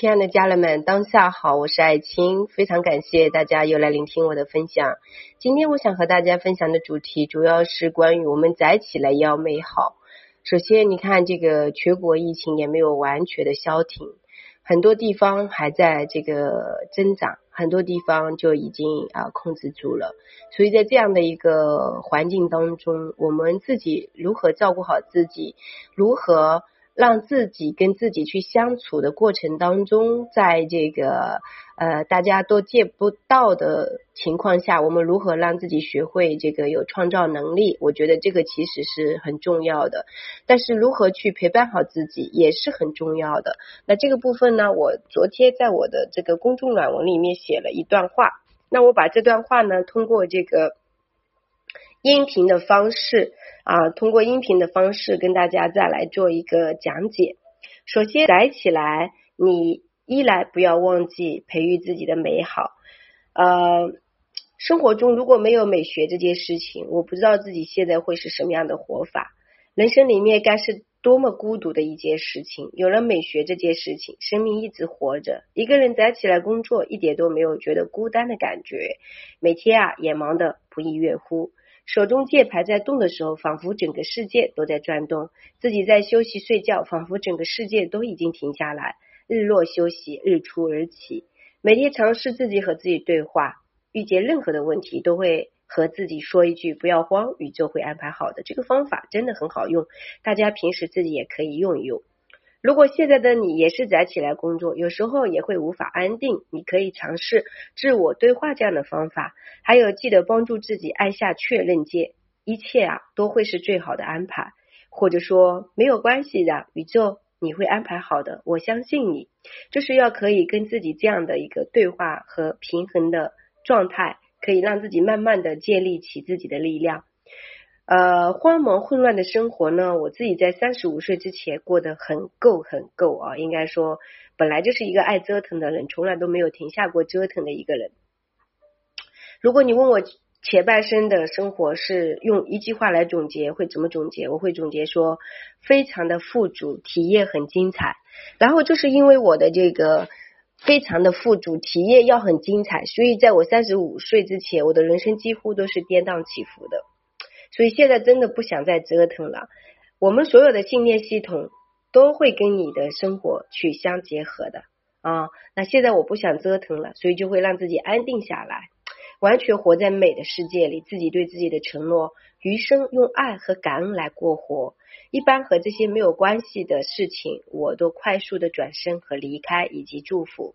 亲爱的家人们，当下好，我是爱青，非常感谢大家又来聆听我的分享。今天我想和大家分享的主题主要是关于我们宅起来要美好。首先，你看这个全国疫情也没有完全的消停，很多地方还在这个增长，很多地方就已经啊控制住了。所以在这样的一个环境当中，我们自己如何照顾好自己，如何？让自己跟自己去相处的过程当中，在这个呃大家都见不到的情况下，我们如何让自己学会这个有创造能力？我觉得这个其实是很重要的。但是如何去陪伴好自己也是很重要的。那这个部分呢，我昨天在我的这个公众软文里面写了一段话。那我把这段话呢，通过这个音频的方式。啊，通过音频的方式跟大家再来做一个讲解。首先，宅起来，你一来不要忘记培育自己的美好。呃，生活中如果没有美学这件事情，我不知道自己现在会是什么样的活法。人生里面该是多么孤独的一件事情。有了美学这件事情，生命一直活着。一个人宅起来工作，一点都没有觉得孤单的感觉。每天啊，也忙得不亦乐乎。手中键盘在动的时候，仿佛整个世界都在转动；自己在休息睡觉，仿佛整个世界都已经停下来。日落休息，日出而起。每天尝试自己和自己对话，遇见任何的问题，都会和自己说一句“不要慌，宇宙会安排好的”。这个方法真的很好用，大家平时自己也可以用一用。如果现在的你也是宅起来工作，有时候也会无法安定，你可以尝试自我对话这样的方法。还有，记得帮助自己按下确认键，一切啊都会是最好的安排。或者说没有关系的，宇宙你会安排好的，我相信你。就是要可以跟自己这样的一个对话和平衡的状态，可以让自己慢慢的建立起自己的力量。呃，慌忙混乱的生活呢，我自己在三十五岁之前过得很够很够啊，应该说本来就是一个爱折腾的人，从来都没有停下过折腾的一个人。如果你问我前半生的生活是用一句话来总结，会怎么总结？我会总结说，非常的富足，体验很精彩。然后就是因为我的这个非常的富足，体验要很精彩，所以在我三十五岁之前，我的人生几乎都是跌宕起伏的。所以现在真的不想再折腾了。我们所有的信念系统都会跟你的生活去相结合的啊。那现在我不想折腾了，所以就会让自己安定下来，完全活在美的世界里。自己对自己的承诺，余生用爱和感恩来过活。一般和这些没有关系的事情，我都快速的转身和离开，以及祝福。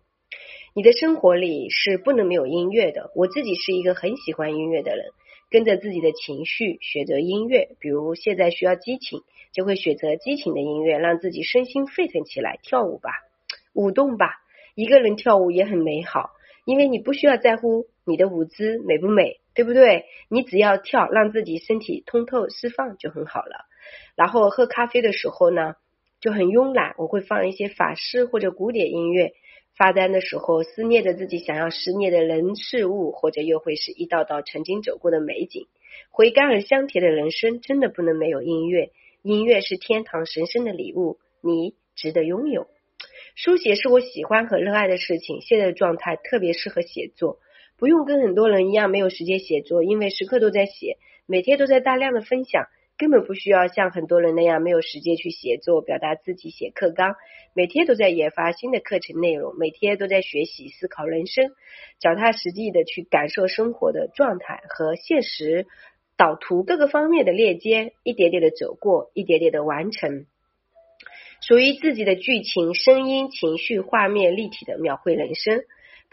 你的生活里是不能没有音乐的。我自己是一个很喜欢音乐的人。跟着自己的情绪选择音乐，比如现在需要激情，就会选择激情的音乐，让自己身心沸腾起来，跳舞吧，舞动吧。一个人跳舞也很美好，因为你不需要在乎你的舞姿美不美，对不对？你只要跳，让自己身体通透释放就很好了。然后喝咖啡的时候呢，就很慵懒，我会放一些法式或者古典音乐。发呆的时候，思念着自己想要思念的人事物，或者又会是一道道曾经走过的美景。回甘而香甜的人生，真的不能没有音乐。音乐是天堂神圣的礼物，你值得拥有。书写是我喜欢和热爱的事情，现在的状态特别适合写作，不用跟很多人一样没有时间写作，因为时刻都在写，每天都在大量的分享。根本不需要像很多人那样没有时间去写作、表达自己、写课纲，每天都在研发新的课程内容，每天都在学习、思考人生，脚踏实地的去感受生活的状态和现实导图各个方面的链接，一点点的走过，一点点的完成，属于自己的剧情、声音、情绪、画面立体的描绘人生。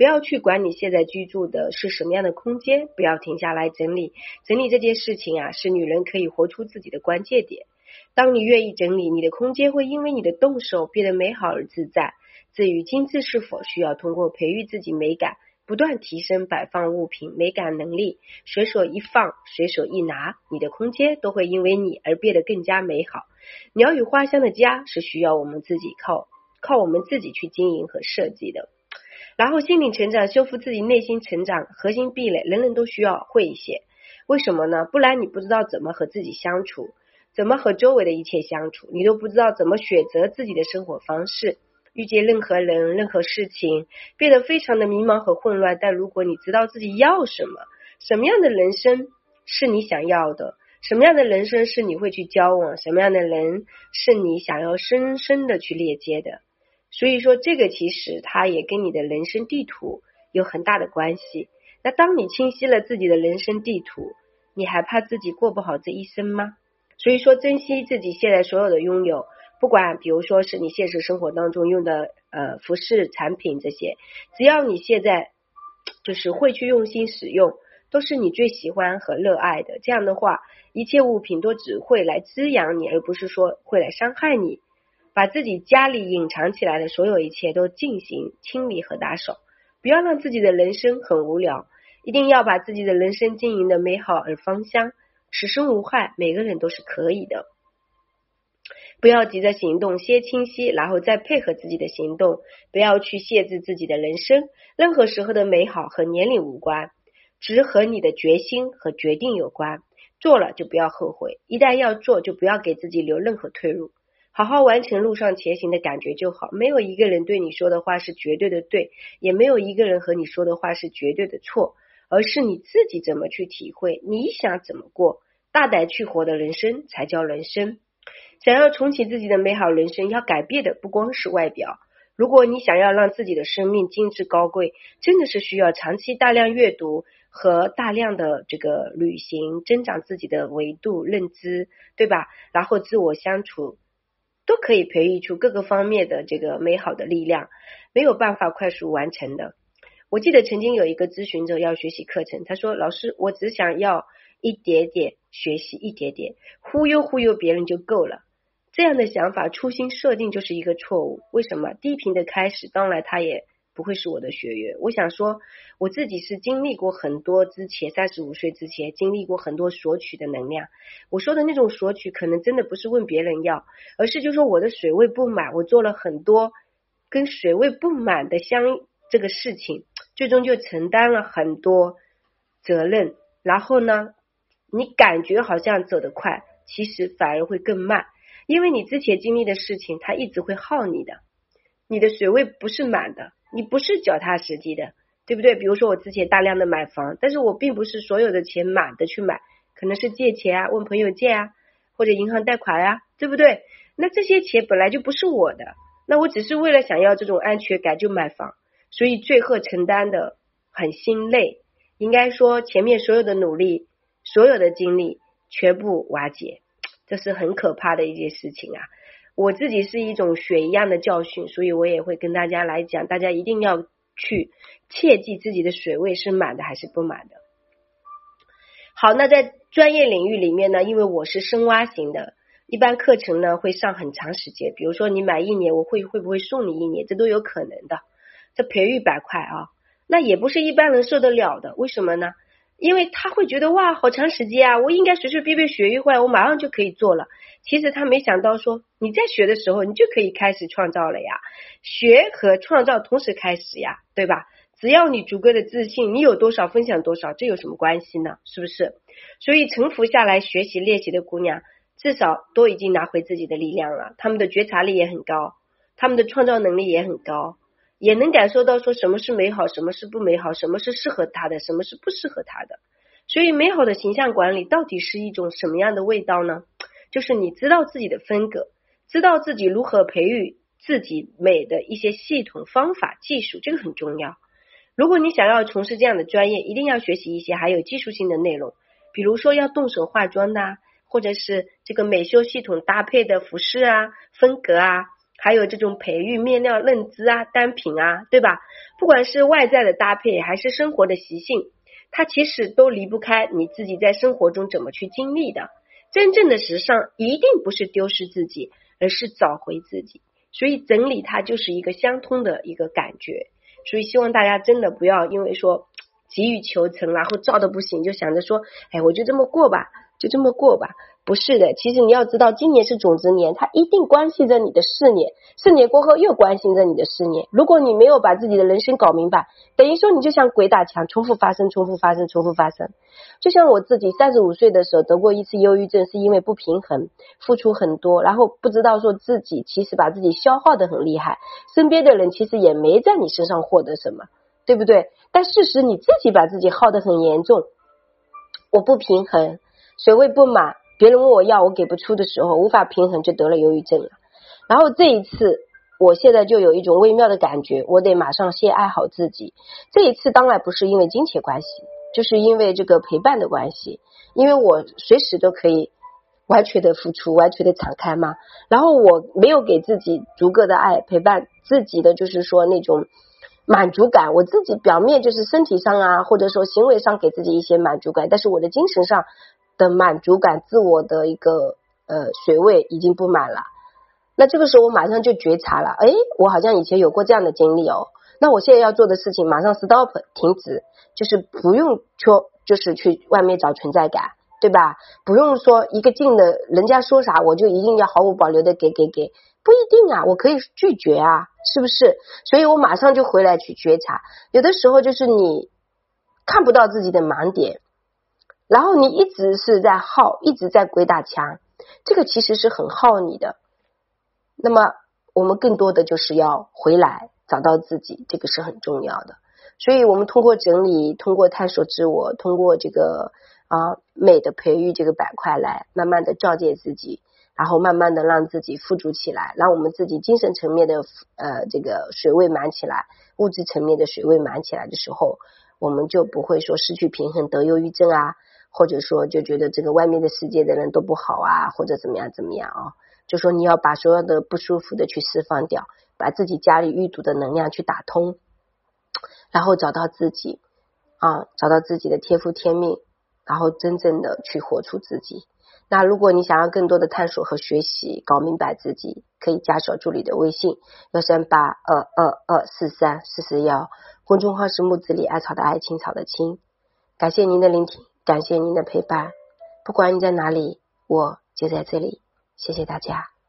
不要去管你现在居住的是什么样的空间，不要停下来整理整理这件事情啊，是女人可以活出自己的关键点。当你愿意整理，你的空间会因为你的动手变得美好而自在。至于精致是否需要通过培育自己美感，不断提升摆放物品美感能力，随手一放，随手一拿，你的空间都会因为你而变得更加美好。鸟语花香的家是需要我们自己靠靠我们自己去经营和设计的。然后心灵成长，修复自己内心成长核心壁垒，人人都需要会一些。为什么呢？不然你不知道怎么和自己相处，怎么和周围的一切相处，你都不知道怎么选择自己的生活方式。遇见任何人、任何事情，变得非常的迷茫和混乱。但如果你知道自己要什么，什么样的人生是你想要的，什么样的人生是你会去交往，什么样的人是你想要深深的去链接的。所以说，这个其实它也跟你的人生地图有很大的关系。那当你清晰了自己的人生地图，你还怕自己过不好这一生吗？所以说，珍惜自己现在所有的拥有。不管，比如说是你现实生活当中用的呃服饰产品这些，只要你现在就是会去用心使用，都是你最喜欢和热爱的。这样的话，一切物品都只会来滋养你，而不是说会来伤害你。把自己家里隐藏起来的所有一切都进行清理和打扫，不要让自己的人生很无聊，一定要把自己的人生经营的美好而芳香，此生无害。每个人都是可以的。不要急着行动，先清晰，然后再配合自己的行动。不要去限制自己的人生。任何时候的美好和年龄无关，只和你的决心和决定有关。做了就不要后悔，一旦要做，就不要给自己留任何退路。好好完成路上前行的感觉就好。没有一个人对你说的话是绝对的对，也没有一个人和你说的话是绝对的错，而是你自己怎么去体会，你想怎么过，大胆去活的人生才叫人生。想要重启自己的美好人生，要改变的不光是外表。如果你想要让自己的生命精致高贵，真的是需要长期大量阅读和大量的这个旅行，增长自己的维度认知，对吧？然后自我相处，都可以培育出各个方面的这个美好的力量，没有办法快速完成的。我记得曾经有一个咨询者要学习课程，他说：“老师，我只想要一点点学习，一点点忽悠忽悠别人就够了。”这样的想法，初心设定就是一个错误。为什么低频的开始，当然他也不会是我的学员。我想说，我自己是经历过很多之前三十五岁之前经历过很多索取的能量。我说的那种索取，可能真的不是问别人要，而是就说我的水位不满，我做了很多跟水位不满的相这个事情，最终就承担了很多责任。然后呢，你感觉好像走得快，其实反而会更慢。因为你之前经历的事情，它一直会耗你的，你的水位不是满的，你不是脚踏实地的，对不对？比如说我之前大量的买房，但是我并不是所有的钱满的去买，可能是借钱啊，问朋友借啊，或者银行贷款呀，对不对？那这些钱本来就不是我的，那我只是为了想要这种安全感就买房，所以最后承担的很心累，应该说前面所有的努力，所有的精力全部瓦解。这是很可怕的一件事情啊！我自己是一种血一样的教训，所以我也会跟大家来讲，大家一定要去切记自己的水位是满的还是不满的。好，那在专业领域里面呢，因为我是深挖型的，一般课程呢会上很长时间，比如说你买一年，我会会不会送你一年，这都有可能的。这培育板块啊，那也不是一般人受得了的，为什么呢？因为他会觉得哇，好长时间啊，我应该随随便便学一会，我马上就可以做了。其实他没想到说，你在学的时候，你就可以开始创造了呀。学和创造同时开始呀，对吧？只要你足够的自信，你有多少分享多少，这有什么关系呢？是不是？所以沉浮下来学习练习的姑娘，至少都已经拿回自己的力量了。他们的觉察力也很高，他们的创造能力也很高。也能感受到说什么是美好，什么是不美好，什么是适合他的，什么是不适合他的。所以，美好的形象管理到底是一种什么样的味道呢？就是你知道自己的风格，知道自己如何培育自己美的一些系统、方法、技术，这个很重要。如果你想要从事这样的专业，一定要学习一些还有技术性的内容，比如说要动手化妆的，或者是这个美修系统搭配的服饰啊、风格啊。还有这种培育面料认知啊，单品啊，对吧？不管是外在的搭配，还是生活的习性，它其实都离不开你自己在生活中怎么去经历的。真正的时尚一定不是丢失自己，而是找回自己。所以整理它就是一个相通的一个感觉。所以希望大家真的不要因为说急于求成，然后造的不行，就想着说，哎，我就这么过吧，就这么过吧。不是的，其实你要知道，今年是种子年，它一定关系着你的四年，四年过后又关心着你的四年。如果你没有把自己的人生搞明白，等于说你就像鬼打墙，重复发生，重复发生，重复发生。就像我自己三十五岁的时候得过一次忧郁症，是因为不平衡，付出很多，然后不知道说自己其实把自己消耗的很厉害，身边的人其实也没在你身上获得什么，对不对？但事实你自己把自己耗得很严重，我不平衡，水位不满。别人问我要我给不出的时候，无法平衡就得了忧郁症了。然后这一次，我现在就有一种微妙的感觉，我得马上先爱好自己。这一次当然不是因为金钱关系，就是因为这个陪伴的关系，因为我随时都可以完全的付出，完全的敞开嘛。然后我没有给自己足够的爱陪伴自己的，就是说那种满足感。我自己表面就是身体上啊，或者说行为上给自己一些满足感，但是我的精神上。的满足感，自我的一个呃水位已经不满了，那这个时候我马上就觉察了，哎，我好像以前有过这样的经历哦，那我现在要做的事情马上 stop 停止，就是不用说就是去外面找存在感，对吧？不用说一个劲的，人家说啥我就一定要毫无保留的给给给，不一定啊，我可以拒绝啊，是不是？所以我马上就回来去觉察，有的时候就是你看不到自己的盲点。然后你一直是在耗，一直在鬼打墙，这个其实是很耗你的。那么我们更多的就是要回来找到自己，这个是很重要的。所以我们通过整理，通过探索自我，通过这个啊美的培育这个板块来慢慢的照见自己，然后慢慢的让自己富足起来，让我们自己精神层面的呃这个水位满起来，物质层面的水位满起来的时候，我们就不会说失去平衡得忧郁症啊。或者说就觉得这个外面的世界的人都不好啊，或者怎么样怎么样啊？就说你要把所有的不舒服的去释放掉，把自己家里淤堵的能量去打通，然后找到自己啊，找到自己的天赋天命，然后真正的去活出自己。那如果你想要更多的探索和学习，搞明白自己，可以加小助理的微信幺三八二二二四三四四幺，公众号是木子李艾草的艾青草的青。感谢您的聆听。感谢您的陪伴，不管你在哪里，我就在这里。谢谢大家。